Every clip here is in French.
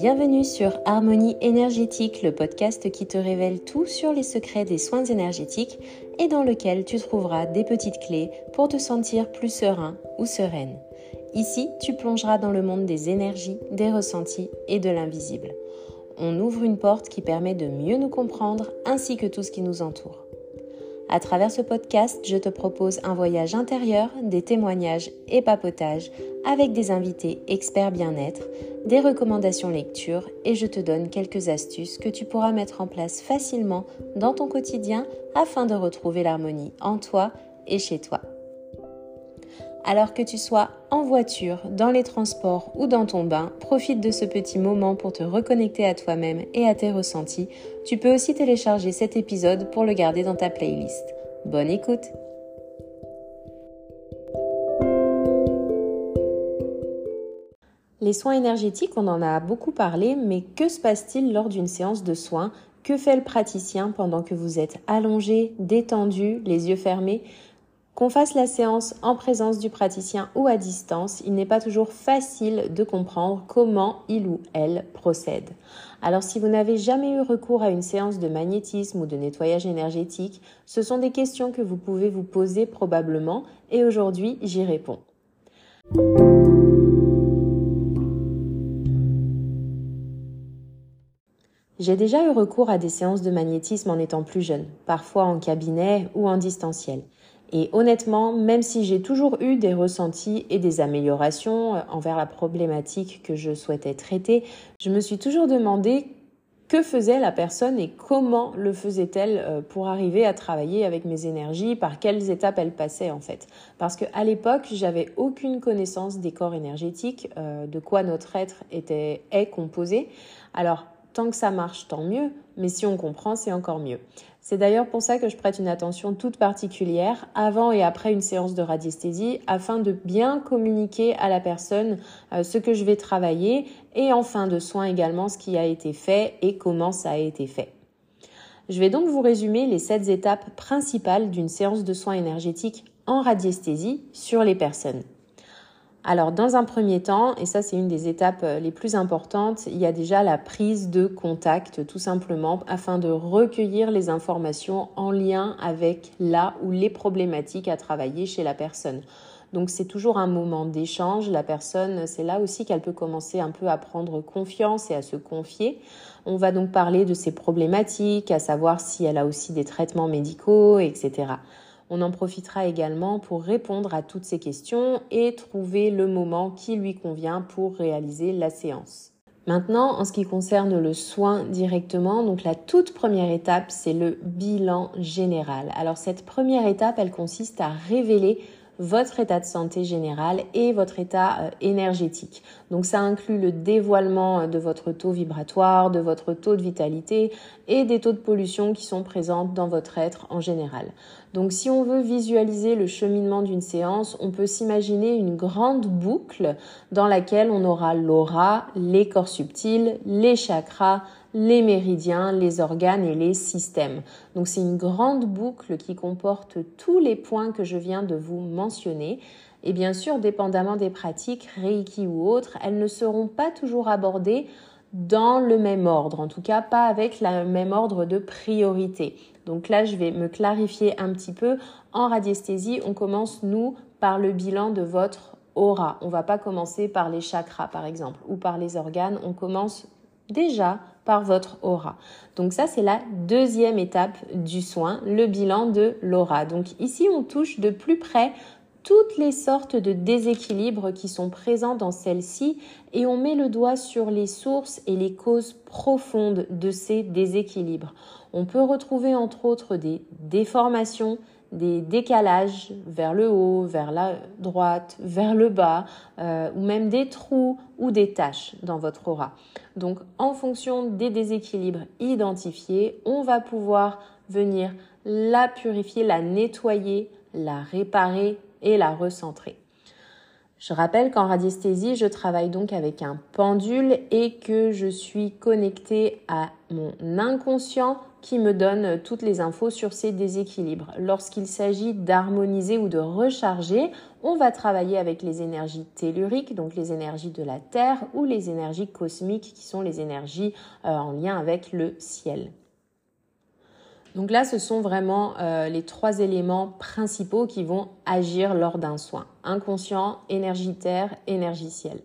Bienvenue sur Harmonie énergétique, le podcast qui te révèle tout sur les secrets des soins énergétiques et dans lequel tu trouveras des petites clés pour te sentir plus serein ou sereine. Ici, tu plongeras dans le monde des énergies, des ressentis et de l'invisible. On ouvre une porte qui permet de mieux nous comprendre ainsi que tout ce qui nous entoure. À travers ce podcast, je te propose un voyage intérieur, des témoignages et papotages avec des invités experts bien-être, des recommandations lecture et je te donne quelques astuces que tu pourras mettre en place facilement dans ton quotidien afin de retrouver l'harmonie en toi et chez toi. Alors que tu sois en voiture, dans les transports ou dans ton bain, profite de ce petit moment pour te reconnecter à toi-même et à tes ressentis. Tu peux aussi télécharger cet épisode pour le garder dans ta playlist. Bonne écoute Les soins énergétiques, on en a beaucoup parlé, mais que se passe-t-il lors d'une séance de soins? Que fait le praticien pendant que vous êtes allongé, détendu, les yeux fermés? Qu'on fasse la séance en présence du praticien ou à distance, il n'est pas toujours facile de comprendre comment il ou elle procède. Alors si vous n'avez jamais eu recours à une séance de magnétisme ou de nettoyage énergétique, ce sont des questions que vous pouvez vous poser probablement et aujourd'hui j'y réponds. J'ai déjà eu recours à des séances de magnétisme en étant plus jeune, parfois en cabinet ou en distanciel. Et honnêtement, même si j'ai toujours eu des ressentis et des améliorations euh, envers la problématique que je souhaitais traiter, je me suis toujours demandé que faisait la personne et comment le faisait-elle euh, pour arriver à travailler avec mes énergies, par quelles étapes elle passait en fait. Parce qu'à l'époque, j'avais aucune connaissance des corps énergétiques, euh, de quoi notre être était, est composé. Alors, tant que ça marche, tant mieux, mais si on comprend, c'est encore mieux. C'est d'ailleurs pour ça que je prête une attention toute particulière avant et après une séance de radiesthésie afin de bien communiquer à la personne euh, ce que je vais travailler et en fin de soin également ce qui a été fait et comment ça a été fait. Je vais donc vous résumer les sept étapes principales d'une séance de soins énergétiques en radiesthésie sur les personnes. Alors, dans un premier temps, et ça c'est une des étapes euh, les plus importantes, il y a déjà la prise de contact, tout simplement, afin de recueillir les informations en lien avec là ou les problématiques à travailler chez la personne. Donc c'est toujours un moment d'échange. La personne, c'est là aussi qu'elle peut commencer un peu à prendre confiance et à se confier. On va donc parler de ses problématiques, à savoir si elle a aussi des traitements médicaux, etc. On en profitera également pour répondre à toutes ces questions et trouver le moment qui lui convient pour réaliser la séance. Maintenant, en ce qui concerne le soin directement, donc la toute première étape, c'est le bilan général. Alors cette première étape, elle consiste à révéler votre état de santé général et votre état euh, énergétique. Donc ça inclut le dévoilement euh, de votre taux vibratoire, de votre taux de vitalité et des taux de pollution qui sont présents dans votre être en général. Donc si on veut visualiser le cheminement d'une séance, on peut s'imaginer une grande boucle dans laquelle on aura l'aura, les corps subtils, les chakras, les méridiens, les organes et les systèmes. Donc c'est une grande boucle qui comporte tous les points que je viens de vous mentionner. Et bien sûr, dépendamment des pratiques, Reiki ou autres, elles ne seront pas toujours abordées dans le même ordre, en tout cas pas avec le même ordre de priorité. Donc là, je vais me clarifier un petit peu. En radiesthésie, on commence, nous, par le bilan de votre aura. On va pas commencer par les chakras, par exemple, ou par les organes. On commence déjà votre aura. Donc ça, c'est la deuxième étape du soin, le bilan de l'aura. Donc ici, on touche de plus près toutes les sortes de déséquilibres qui sont présents dans celle-ci et on met le doigt sur les sources et les causes profondes de ces déséquilibres. On peut retrouver entre autres des déformations, des décalages vers le haut, vers la droite, vers le bas, euh, ou même des trous ou des taches dans votre aura. Donc en fonction des déséquilibres identifiés, on va pouvoir venir la purifier, la nettoyer, la réparer et la recentrer. Je rappelle qu'en radiesthésie, je travaille donc avec un pendule et que je suis connectée à mon inconscient qui me donne toutes les infos sur ces déséquilibres. Lorsqu'il s'agit d'harmoniser ou de recharger, on va travailler avec les énergies telluriques, donc les énergies de la Terre, ou les énergies cosmiques, qui sont les énergies euh, en lien avec le ciel. Donc là, ce sont vraiment euh, les trois éléments principaux qui vont agir lors d'un soin. Inconscient, énergie terre, énergie ciel.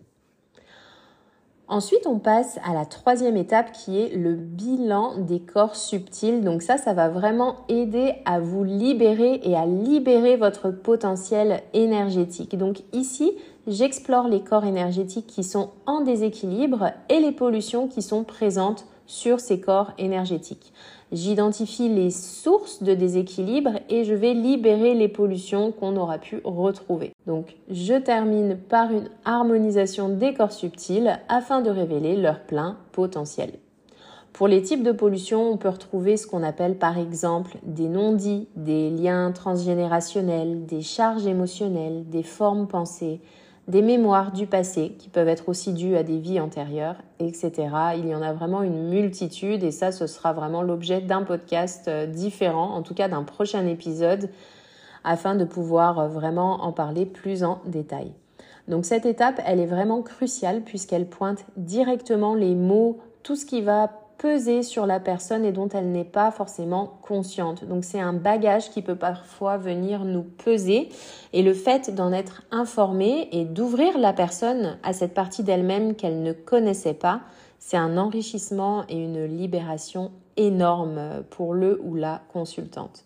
Ensuite, on passe à la troisième étape qui est le bilan des corps subtils. Donc ça, ça va vraiment aider à vous libérer et à libérer votre potentiel énergétique. Donc ici, j'explore les corps énergétiques qui sont en déséquilibre et les pollutions qui sont présentes sur ces corps énergétiques. J'identifie les sources de déséquilibre et je vais libérer les pollutions qu'on aura pu retrouver. Donc je termine par une harmonisation des corps subtils afin de révéler leur plein potentiel. Pour les types de pollution, on peut retrouver ce qu'on appelle par exemple des non-dits, des liens transgénérationnels, des charges émotionnelles, des formes pensées, des mémoires du passé qui peuvent être aussi dues à des vies antérieures, etc. Il y en a vraiment une multitude et ça, ce sera vraiment l'objet d'un podcast euh, différent, en tout cas d'un prochain épisode, afin de pouvoir euh, vraiment en parler plus en détail. Donc cette étape, elle est vraiment cruciale puisqu'elle pointe directement les mots, tout ce qui va peser sur la personne et dont elle n'est pas forcément consciente. Donc c'est un bagage qui peut parfois venir nous peser et le fait d'en être informé et d'ouvrir la personne à cette partie d'elle-même qu'elle ne connaissait pas, c'est un enrichissement et une libération énorme pour le ou la consultante.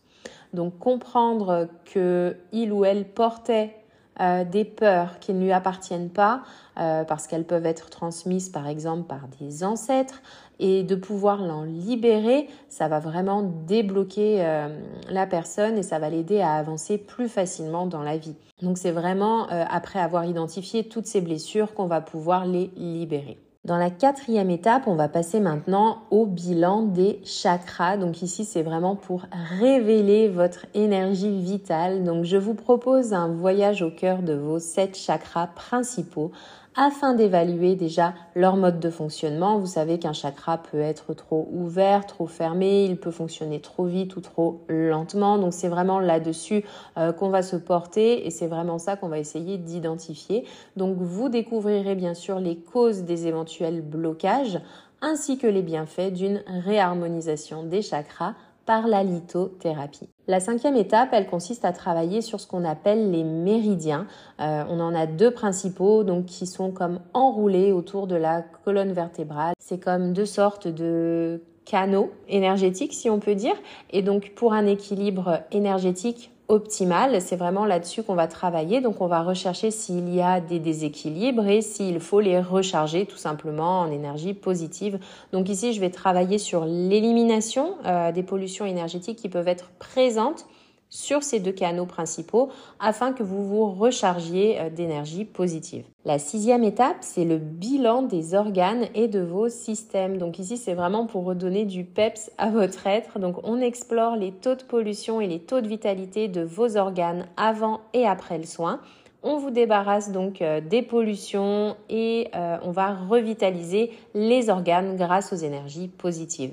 Donc comprendre que il ou elle portait euh, des peurs qui ne lui appartiennent pas, euh, parce qu'elles peuvent être transmises par exemple par des ancêtres, et de pouvoir l'en libérer, ça va vraiment débloquer euh, la personne et ça va l'aider à avancer plus facilement dans la vie. Donc c'est vraiment après avoir identifié toutes ces blessures qu'on va pouvoir les libérer. Dans la quatrième étape, on va passer maintenant au bilan des chakras. Donc ici, c'est vraiment pour révéler votre énergie vitale. Donc je vous propose un voyage au cœur de vos sept chakras principaux afin d'évaluer déjà leur mode de fonctionnement. Vous savez qu'un chakra peut être trop ouvert, trop fermé, il peut fonctionner trop vite ou trop lentement. Donc c'est vraiment là-dessus euh, qu'on va se porter et c'est vraiment ça qu'on va essayer d'identifier. Donc vous découvrirez bien sûr les causes des éventuels blocages ainsi que les bienfaits d'une réharmonisation des chakras par la lithothérapie. La cinquième étape, elle consiste à travailler sur ce qu'on appelle les méridiens. Euh, on en a deux principaux, donc qui sont comme enroulés autour de la colonne vertébrale. C'est comme deux sortes de canaux énergétiques, si on peut dire. Et donc, pour un équilibre énergétique optimale. C'est vraiment là-dessus qu'on va travailler. Donc on va rechercher s'il y a des déséquilibres et s'il faut les recharger tout simplement en énergie positive. Donc ici, je vais travailler sur l'élimination euh, des pollutions énergétiques qui peuvent être présentes sur ces deux canaux principaux afin que vous vous rechargiez euh, d'énergie positive. La sixième étape, c'est le bilan des organes et de vos systèmes. Donc ici, c'est vraiment pour redonner du peps à votre être. Donc on explore les taux de pollution et les taux de vitalité de vos organes avant et après le soin. On vous débarrasse donc euh, des pollutions et euh, on va revitaliser les organes grâce aux énergies positives.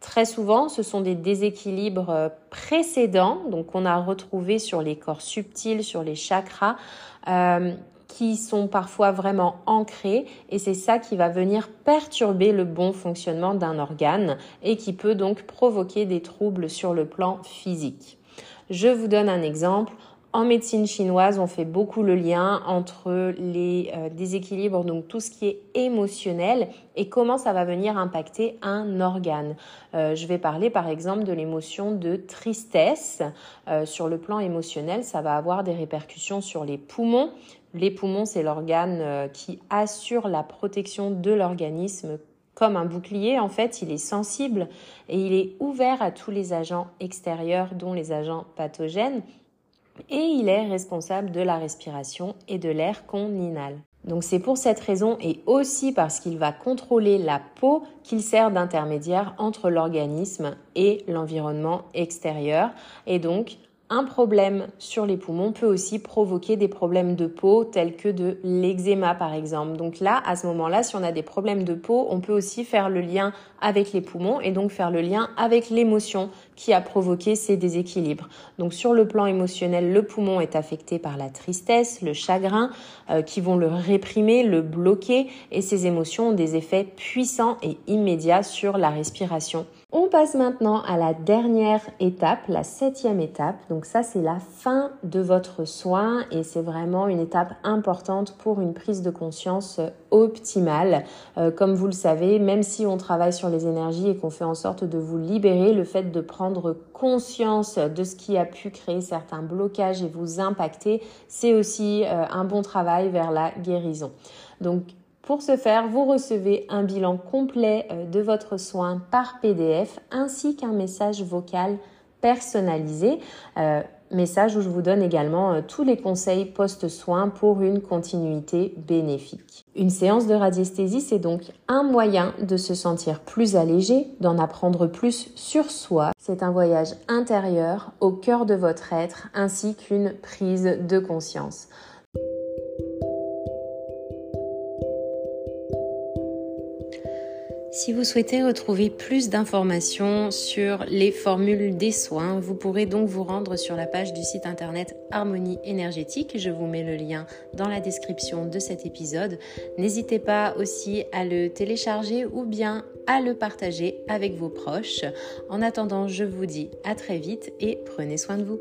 Très souvent, ce sont des déséquilibres euh, précédents, donc qu'on a retrouvés sur les corps subtils, sur les chakras, euh, qui sont parfois vraiment ancrés et c'est ça qui va venir perturber le bon fonctionnement d'un organe et qui peut donc provoquer des troubles sur le plan physique. Je vous donne un exemple. En médecine chinoise, on fait beaucoup le lien entre les euh, déséquilibres, donc tout ce qui est émotionnel, et comment ça va venir impacter un organe. Euh, je vais parler par exemple de l'émotion de tristesse. Euh, sur le plan émotionnel, ça va avoir des répercussions sur les poumons. Les poumons, c'est l'organe qui assure la protection de l'organisme comme un bouclier, en fait, il est sensible et il est ouvert à tous les agents extérieurs, dont les agents pathogènes et il est responsable de la respiration et de l'air qu'on inhale. Donc c'est pour cette raison et aussi parce qu'il va contrôler la peau qu'il sert d'intermédiaire entre l'organisme et l'environnement extérieur. Et donc un problème sur les poumons peut aussi provoquer des problèmes de peau tels que de l'eczéma par exemple. Donc là, à ce moment-là, si on a des problèmes de peau, on peut aussi faire le lien avec les poumons et donc faire le lien avec l'émotion qui a provoqué ces déséquilibres. Donc sur le plan émotionnel, le poumon est affecté par la tristesse, le chagrin, euh, qui vont le réprimer, le bloquer et ces émotions ont des effets puissants et immédiats sur la respiration on passe maintenant à la dernière étape, la septième étape. Donc ça, c'est la fin de votre soin et c'est vraiment une étape importante pour une prise de conscience optimale. Euh, comme vous le savez, même si on travaille sur les énergies et qu'on fait en sorte de vous libérer, le fait de prendre conscience de ce qui a pu créer certains blocages et vous impacter, c'est aussi euh, un bon travail vers la guérison. Donc pour ce faire, vous recevez un bilan complet euh, de votre soin par PDF ainsi qu'un message vocal personnalisé. Euh, message où je vous donne également euh, tous les conseils post-soin pour une continuité bénéfique. Une séance de radiesthésie, c'est donc un moyen de se sentir plus allégé, d'en apprendre plus sur soi. C'est un voyage intérieur au cœur de votre être ainsi qu'une prise de conscience. Si vous souhaitez retrouver plus d'informations sur les formules des soins, vous pourrez donc vous rendre sur la page du site internet Harmonie énergétique. Je vous mets le lien dans la description de cet épisode. N'hésitez pas aussi à le télécharger ou bien à le partager avec vos proches. En attendant, je vous dis à très vite et prenez soin de vous.